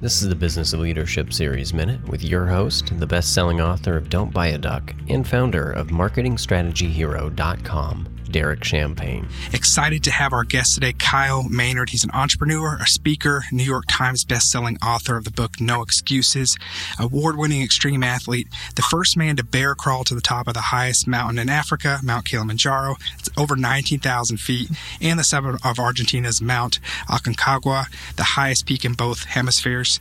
This is the Business of Leadership Series Minute with your host, the best selling author of Don't Buy a Duck and founder of MarketingStrategyHero.com, Derek Champagne. Excited to have our guest today, Kyle Maynard. He's an entrepreneur, a speaker, New York Times best-selling author of the book No Excuses, award-winning extreme athlete, the first man to bear crawl to the top of the highest mountain in Africa, Mount Kilimanjaro. It's over 19,000 feet, and the summit of Argentina's Mount Aconcagua, the highest peak in both hemispheres.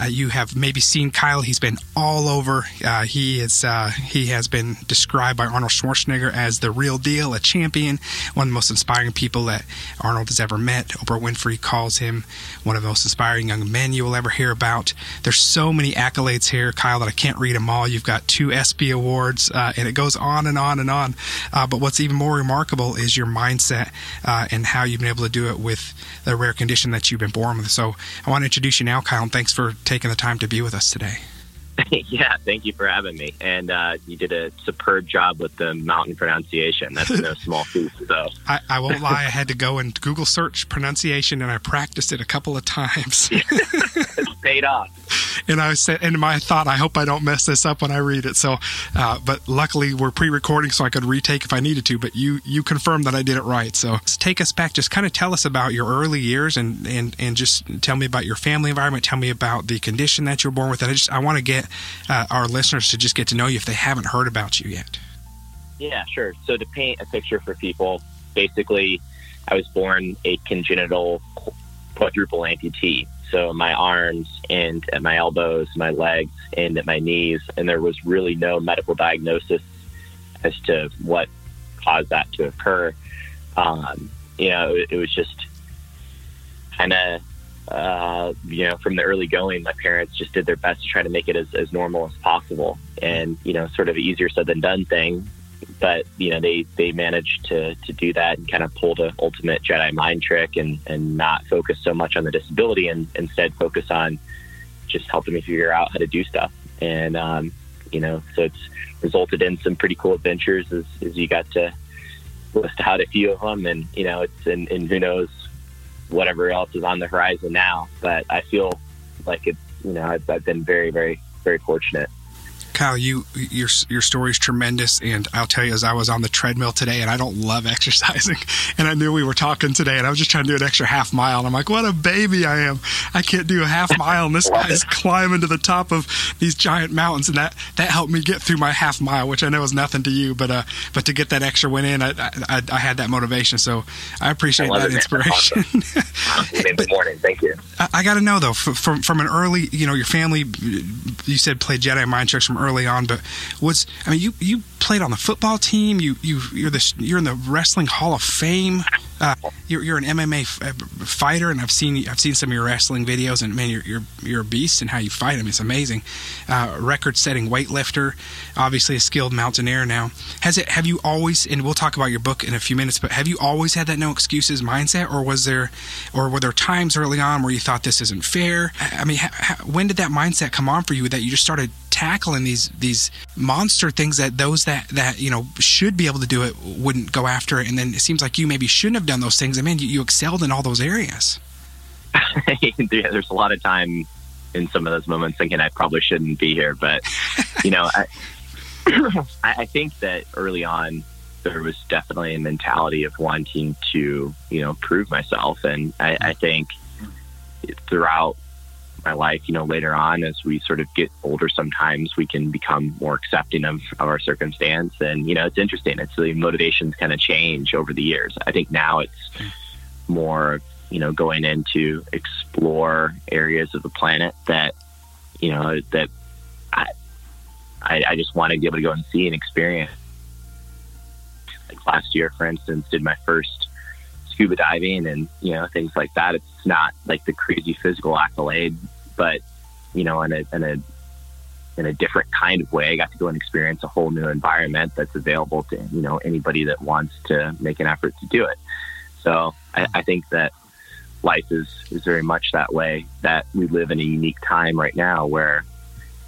Uh, you have maybe seen Kyle. He's been all over. Uh, he is uh, he has been described by Arnold Schwarzenegger as the real deal, a champion, one of the most inspiring people that Arnold has ever met. Oprah Winfrey calls him one of the most inspiring young men you will ever hear about. There's so many accolades here, Kyle, that I can't read them all. You've got two ESPY awards, uh, and it goes on and on and on. Uh, but what's even more remarkable is your mindset uh, and how you've been able to do it with the rare condition that you've been born with. So I want to introduce you now, Kyle, and thanks for taking the time to be with us today. yeah, thank you for having me. And uh, you did a superb job with the mountain pronunciation. That's no small feat. So I, I, won't lie, I had to go and Google search pronunciation, and I practiced it a couple of times. it paid off. And I said, and my thought, I hope I don't mess this up when I read it. So, uh, but luckily we're pre-recording, so I could retake if I needed to. But you you confirmed that I did it right. So take us back. Just kind of tell us about your early years, and and and just tell me about your family environment. Tell me about the condition that you were born with. And I just I want to get uh, our listeners to just get to know you if they haven't heard about you yet. Yeah, sure. So to paint a picture for people, basically, I was born a congenital quadruple amputee. So my arms and at my elbows, my legs, and at my knees, and there was really no medical diagnosis as to what caused that to occur. Um, you know, it, it was just kind of uh, you know, from the early going, my parents just did their best to try to make it as, as normal as possible. And, you know, sort of easier said than done thing. But, you know, they, they managed to, to do that and kind of pull the ultimate Jedi mind trick and, and not focus so much on the disability and instead focus on just helping me figure out how to do stuff. And, um, you know, so it's resulted in some pretty cool adventures as, as you got to list out a few of them. And, you know, it's, and, and who knows whatever else is on the horizon now. But I feel like it's you know I've, I've been very very very fortunate. Kyle, you your your story is tremendous, and I'll tell you, as I was on the treadmill today, and I don't love exercising, and I knew we were talking today, and I was just trying to do an extra half mile, and I'm like, what a baby I am! I can't do a half mile, and this guy's climbing to the top of these giant mountains, and that that helped me get through my half mile, which I know is nothing to you, but uh, but to get that extra win in, I I, I had that motivation, so I appreciate I that it, inspiration. but, Good morning, thank you. I, I got to know though, from from an early, you know, your family, you said played Jedi mind tricks from early on, but was I mean you you played on the football team. You you you're this you're in the wrestling Hall of Fame. Uh, you're, you're an MMA f- uh, fighter, and I've seen I've seen some of your wrestling videos, and man, you're you're, you're a beast in how you fight. Mean, it's amazing. Uh, record-setting weightlifter, obviously a skilled mountaineer. Now, has it? Have you always? And we'll talk about your book in a few minutes. But have you always had that no excuses mindset, or was there, or were there times early on where you thought this isn't fair? I mean, ha, ha, when did that mindset come on for you that you just started tackling these these monster things that those that that you know should be able to do it wouldn't go after it, and then it seems like you maybe shouldn't have done those things. I mean, you, you excelled in all those areas. yeah, there's a lot of time in some of those moments thinking I probably shouldn't be here, but you know, I, I think that early on there was definitely a mentality of wanting to you know prove myself, and I, I think throughout my life, you know, later on as we sort of get older, sometimes we can become more accepting of, of our circumstance. And, you know, it's interesting. It's the motivations kind of change over the years. I think now it's more, you know, going in to explore areas of the planet that, you know, that I, I, I just want to be able to go and see and experience. Like last year, for instance, did my first scuba diving and you know things like that. It's not like the crazy physical accolade, but you know, in a in a in a different kind of way. I got to go and experience a whole new environment that's available to you know anybody that wants to make an effort to do it. So I, I think that life is is very much that way. That we live in a unique time right now where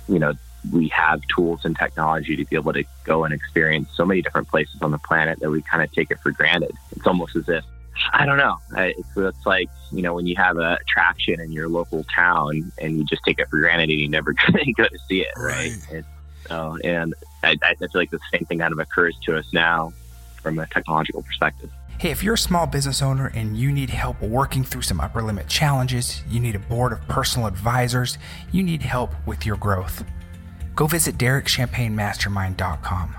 you know we have tools and technology to be able to go and experience so many different places on the planet that we kind of take it for granted. It's almost as if I don't know. It's, it's like you know when you have a attraction in your local town and you just take it for granted and you never go to see it, right? right. so, and I, I feel like the same thing kind of occurs to us now from a technological perspective. Hey, if you're a small business owner and you need help working through some upper limit challenges, you need a board of personal advisors, you need help with your growth, go visit DerekChampagneMastermind.com.